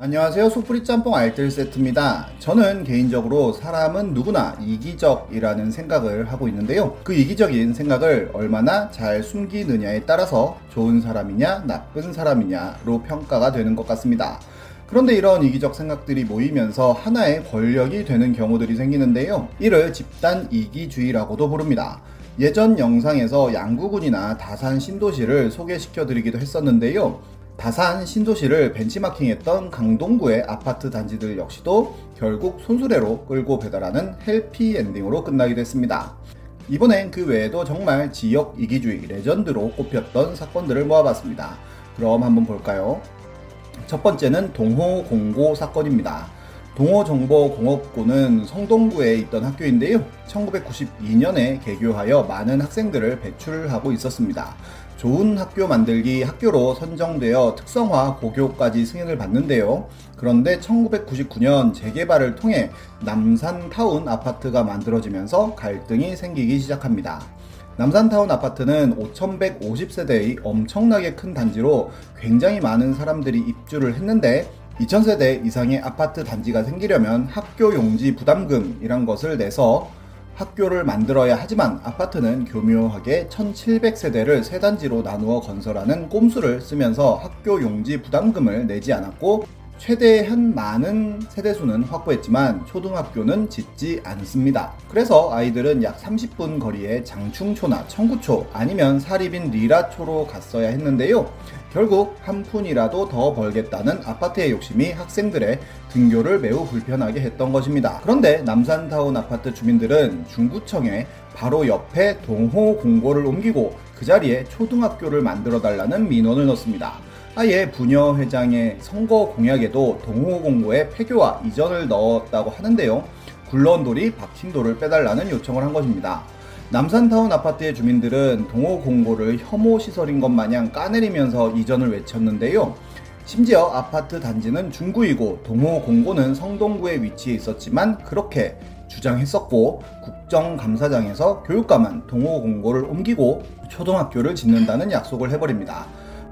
안녕하세요. 소프리 짬뽕 알뜰 세트입니다. 저는 개인적으로 사람은 누구나 이기적이라는 생각을 하고 있는데요. 그 이기적인 생각을 얼마나 잘 숨기느냐에 따라서 좋은 사람이냐, 나쁜 사람이냐로 평가가 되는 것 같습니다. 그런데 이런 이기적 생각들이 모이면서 하나의 권력이 되는 경우들이 생기는데요. 이를 집단 이기주의라고도 부릅니다. 예전 영상에서 양구군이나 다산 신도시를 소개시켜 드리기도 했었는데요. 다산 신도시를 벤치마킹했던 강동구의 아파트 단지들 역시도 결국 손수레로 끌고 배달하는 헬피 엔딩으로 끝나기도 했습니다. 이번엔 그 외에도 정말 지역 이기주의 레전드로 꼽혔던 사건들을 모아봤습니다. 그럼 한번 볼까요? 첫 번째는 동호 공고 사건입니다. 동호정보공업고는 성동구에 있던 학교인데요. 1992년에 개교하여 많은 학생들을 배출하고 있었습니다. 좋은 학교 만들기 학교로 선정되어 특성화 고교까지 승인을 받는데요. 그런데 1999년 재개발을 통해 남산타운 아파트가 만들어지면서 갈등이 생기기 시작합니다. 남산타운 아파트는 5,150세대의 엄청나게 큰 단지로 굉장히 많은 사람들이 입주를 했는데 2000세대 이상의 아파트 단지가 생기려면 학교 용지 부담금이란 것을 내서 학교를 만들어야 하지만 아파트는 교묘하게 1700세대를 세 단지로 나누어 건설하는 꼼수를 쓰면서 학교 용지 부담금을 내지 않았고 최대한 많은 세대수는 확보했지만 초등학교는 짓지 않습니다. 그래서 아이들은 약 30분 거리에 장충초나 청구초 아니면 사립인 리라초로 갔어야 했는데요. 결국 한 푼이라도 더 벌겠다는 아파트의 욕심이 학생들의 등교를 매우 불편하게 했던 것입니다. 그런데 남산타운 아파트 주민들은 중구청에 바로 옆에 동호 공고를 옮기고 그 자리에 초등학교를 만들어 달라는 민원을 넣습니다. 아예 부녀 회장의 선거 공약에도 동호 공고에 폐교와 이전을 넣었다고 하는데요. 굴러온 돌이 박힌 돌을 빼달라는 요청을 한 것입니다. 남산타운 아파트의 주민들은 동호 공고를 혐오 시설인 것 마냥 까내리면서 이전을 외쳤는데요. 심지어 아파트 단지는 중구이고 동호 공고는 성동구에 위치해 있었지만 그렇게 주장했었고 국정감사장에서 교육감은 동호 공고를 옮기고 초등학교를 짓는다는 약속을 해버립니다.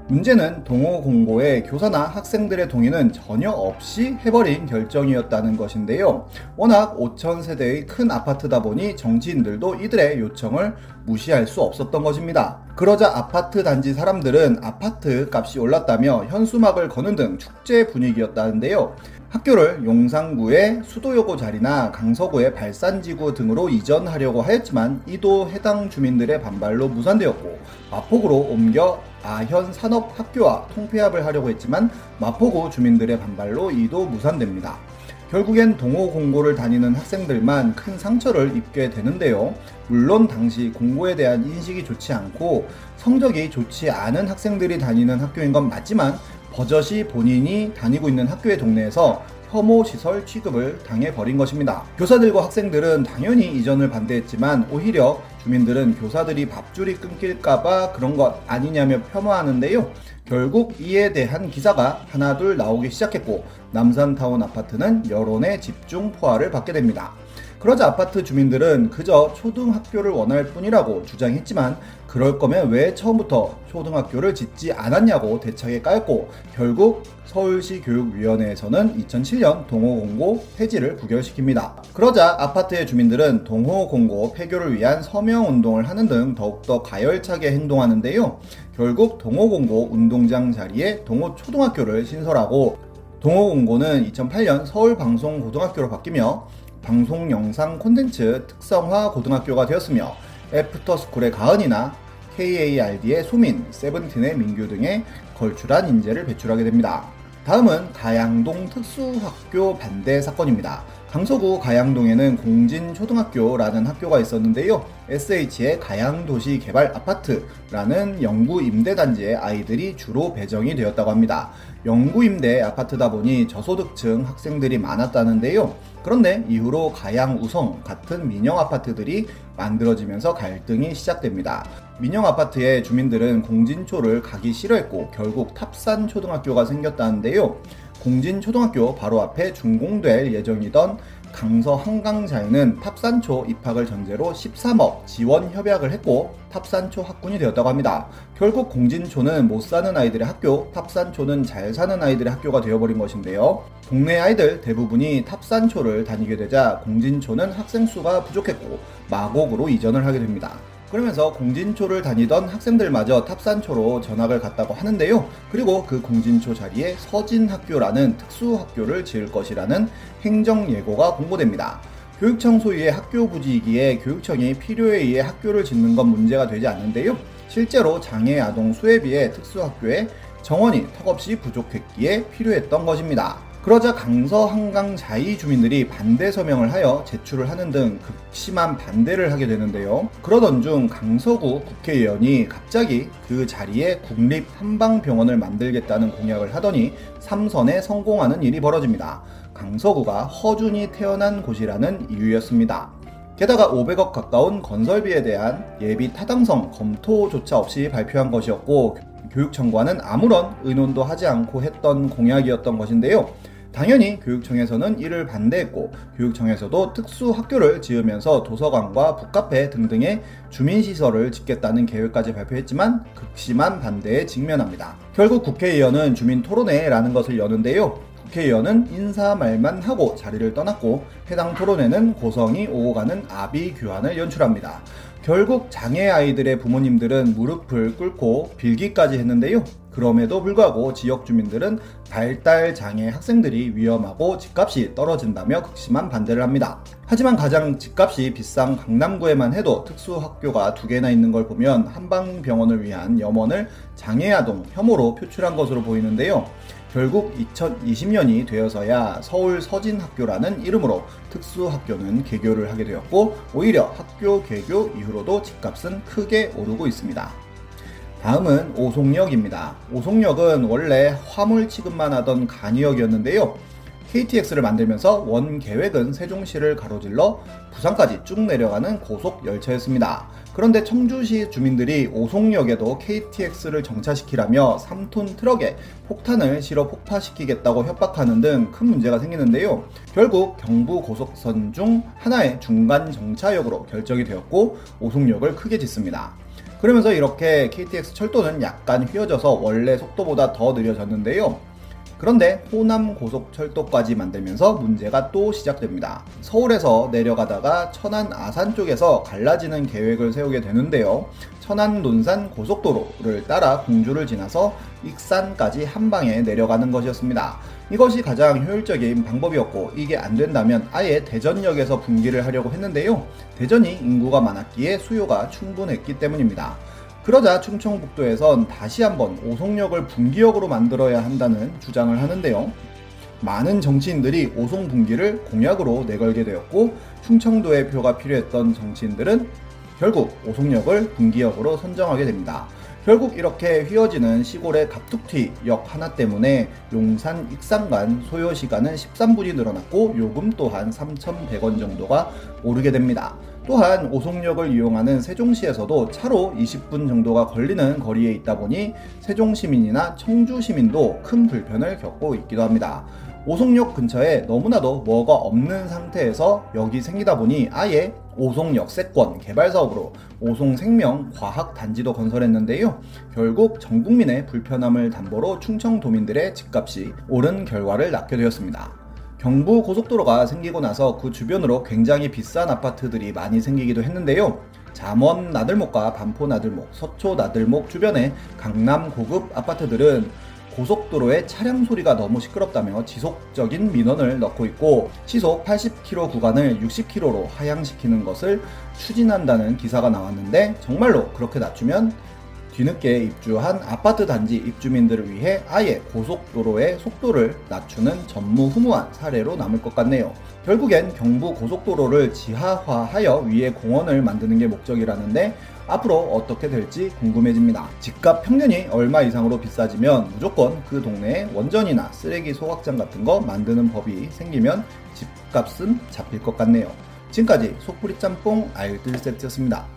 문제는 동호 공고에 교사나 학생들의 동의는 전혀 없이 해버린 결정이었다는 것인데요. 워낙 5천 세대의 큰 아파트다 보니 정치인들도 이들의 요청을 무시할 수 없었던 것입니다. 그러자 아파트 단지 사람들은 아파트 값이 올랐다며 현수막을 거는 등 축제 분위기였다는데요. 학교를 용산구의 수도여고 자리나 강서구의 발산지구 등으로 이전하려고 하였지만 이도 해당 주민들의 반발로 무산되었고 마폭으로 옮겨 아현 산업학교와 통폐합을 하려고 했지만 마포구 주민들의 반발로 이도 무산됩니다. 결국엔 동호 공고를 다니는 학생들만 큰 상처를 입게 되는데요. 물론 당시 공고에 대한 인식이 좋지 않고 성적이 좋지 않은 학생들이 다니는 학교인 건 맞지만 버젓이 본인이 다니고 있는 학교의 동네에서 혐오 시설 취급을 당해버린 것입니다. 교사들과 학생들은 당연히 이전을 반대했지만 오히려 주민들은 교사들이 밥줄이 끊길까봐 그런 것 아니냐며 폄하하는데요. 결국 이에 대한 기사가 하나둘 나오기 시작했고 남산타운 아파트는 여론의 집중 포화를 받게 됩니다. 그러자 아파트 주민들은 그저 초등학교를 원할 뿐이라고 주장했지만 그럴 거면 왜 처음부터 초등학교를 짓지 않았냐고 대차게 까였고 결국 서울시 교육위원회에서는 2007년 동호공고 폐지를 부결시킵니다. 그러자 아파트의 주민들은 동호공고 폐교를 위한 서명운동을 하는 등 더욱더 가열차게 행동하는데요. 결국 동호공고 운동장 자리에 동호초등학교를 신설하고 동호공고는 2008년 서울방송고등학교로 바뀌며 방송 영상 콘텐츠 특성화 고등학교가 되었으며 애프터스쿨의 가은이나 KARD의 소민, 세븐틴의 민규 등의 걸출한 인재를 배출하게 됩니다. 다음은 가양동 특수학교 반대 사건입니다. 강서구 가양동에는 공진초등학교라는 학교가 있었는데요. SH의 가양도시 개발 아파트라는 영구 임대단지에 아이들이 주로 배정이 되었다고 합니다. 영구 임대 아파트다 보니 저소득층 학생들이 많았다는데요. 그런데 이후로 가양 우성 같은 민영 아파트들이 만들어지면서 갈등이 시작됩니다. 민영 아파트의 주민들은 공진초를 가기 싫어했고 결국 탑산 초등학교가 생겼다는데요. 공진초등학교 바로 앞에 준공될 예정이던 강서 한강자에는 탑산초 입학을 전제로 13억 지원 협약을 했고 탑산초 학군이 되었다고 합니다. 결국 공진초는 못 사는 아이들의 학교, 탑산초는 잘 사는 아이들의 학교가 되어버린 것인데요. 동네 아이들 대부분이 탑산초를 다니게 되자 공진초는 학생 수가 부족했고 마곡으로 이전을 하게 됩니다. 그러면서 공진초를 다니던 학생들마저 탑산초로 전학을 갔다고 하는데요. 그리고 그 공진초 자리에 서진학교라는 특수학교를 지을 것이라는 행정예고가 공고됩니다. 교육청 소유의 학교 부지이기에 교육청이 필요에 의해 학교를 짓는 건 문제가 되지 않는데요. 실제로 장애 아동 수에 비해 특수학교에 정원이 턱없이 부족했기에 필요했던 것입니다. 그러자 강서 한강 자이 주민들이 반대 서명을 하여 제출을 하는 등 극심한 반대를 하게 되는데요. 그러던 중 강서구 국회의원이 갑자기 그 자리에 국립 한방병원을 만들겠다는 공약을 하더니 삼선에 성공하는 일이 벌어집니다. 강서구가 허준이 태어난 곳이라는 이유였습니다. 게다가 500억 가까운 건설비에 대한 예비 타당성 검토조차 없이 발표한 것이었고 교육청과는 아무런 의논도 하지 않고 했던 공약이었던 것인데요. 당연히 교육청에서는 이를 반대했고 교육청에서도 특수학교를 지으면서 도서관과 북카페 등등의 주민시설을 짓겠다는 계획까지 발표했지만 극심한 반대에 직면합니다. 결국 국회의원은 주민토론회라는 것을 여는데요. 국회의원은 인사 말만 하고 자리를 떠났고 해당 토론회는 고성이 오고 가는 아비 규환을 연출합니다. 결국 장애 아이들의 부모님들은 무릎을 꿇고 빌기까지 했는데요. 그럼에도 불구하고 지역 주민들은 발달 장애 학생들이 위험하고 집값이 떨어진다며 극심한 반대를 합니다. 하지만 가장 집값이 비싼 강남구에만 해도 특수학교가 두 개나 있는 걸 보면 한방병원을 위한 염원을 장애아동 혐오로 표출한 것으로 보이는데요. 결국 2020년이 되어서야 서울 서진학교라는 이름으로 특수학교는 개교를 하게 되었고 오히려 학교 개교 이후로도 집값은 크게 오르고 있습니다. 다음은 오송역입니다. 오송역은 원래 화물 취급만 하던 간이역이었는데요. KTX를 만들면서 원 계획은 세종시를 가로질러 부산까지 쭉 내려가는 고속 열차였습니다. 그런데 청주시 주민들이 오송역에도 KTX를 정차시키라며 3톤 트럭에 폭탄을 실어 폭파시키겠다고 협박하는 등 큰 문제가 생기는데요. 결국 경부 고속선 중 하나의 중간 정차역으로 결정이 되었고 오송역을 크게 짓습니다. 그러면서 이렇게 KTX 철도는 약간 휘어져서 원래 속도보다 더 느려졌는데요. 그런데 호남 고속철도까지 만들면서 문제가 또 시작됩니다. 서울에서 내려가다가 천안 아산 쪽에서 갈라지는 계획을 세우게 되는데요. 천안 논산 고속도로를 따라 공주를 지나서 익산까지 한 방에 내려가는 것이었습니다. 이것이 가장 효율적인 방법이었고 이게 안 된다면 아예 대전역에서 분기를 하려고 했는데요. 대전이 인구가 많았기에 수요가 충분했기 때문입니다. 그러자 충청북도에선 다시 한번 오송역을 분기역으로 만들어야 한다는 주장을 하는데요. 많은 정치인들이 오송 분기를 공약으로 내걸게 되었고 충청도의 표가 필요했던 정치인들은 결국 오송역을 분기역으로 선정하게 됩니다. 결국 이렇게 휘어지는 시골의 갑툭튀 역 하나 때문에 용산 익산 간 소요 시간은 13분이 늘어났고 요금 또한 3,100원 정도가 오르게 됩니다. 또한 오송역을 이용하는 세종시에서도 차로 20분 정도가 걸리는 거리에 있다 보니 세종 시민이나 청주 시민도 큰 불편을 겪고 있기도 합니다. 오송역 근처에 너무나도 뭐가 없는 상태에서 역이 생기다 보니 아예 오송 역세권 개발 사업으로 오송 생명 과학 단지도 건설했는데요. 결국 전 국민의 불편함을 담보로 충청도민들의 집값이 오른 결과를 낳게 되었습니다. 경부 고속도로가 생기고 나서 그 주변으로 굉장히 비싼 아파트들이 많이 생기기도 했는데요. 잠원 나들목과 반포 나들목, 서초 나들목 주변의 강남 고급 아파트들은 고속도로의 차량 소리가 너무 시끄럽다며 지속적인 민원을 넣고 있고 시속 80km 구간을 60km로 하향시키는 것을 추진한다는 기사가 나왔는데 정말로 그렇게 낮추면 뒤늦게 입주한 아파트 단지 입주민들을 위해 아예 고속도로의 속도를 낮추는 전무후무한 사례로 남을 것 같네요. 결국엔 경부 고속도로를 지하화하여 위에 공원을 만드는 게 목적이라는데 앞으로 어떻게 될지 궁금해집니다. 집값 평균이 얼마 이상으로 비싸지면 무조건 그 동네에 원전이나 쓰레기 소각장 같은 거 만드는 법이 생기면 집값은 잡힐 것 같네요. 지금까지 속풀이 짬뽕 알뜰 세트였습니다.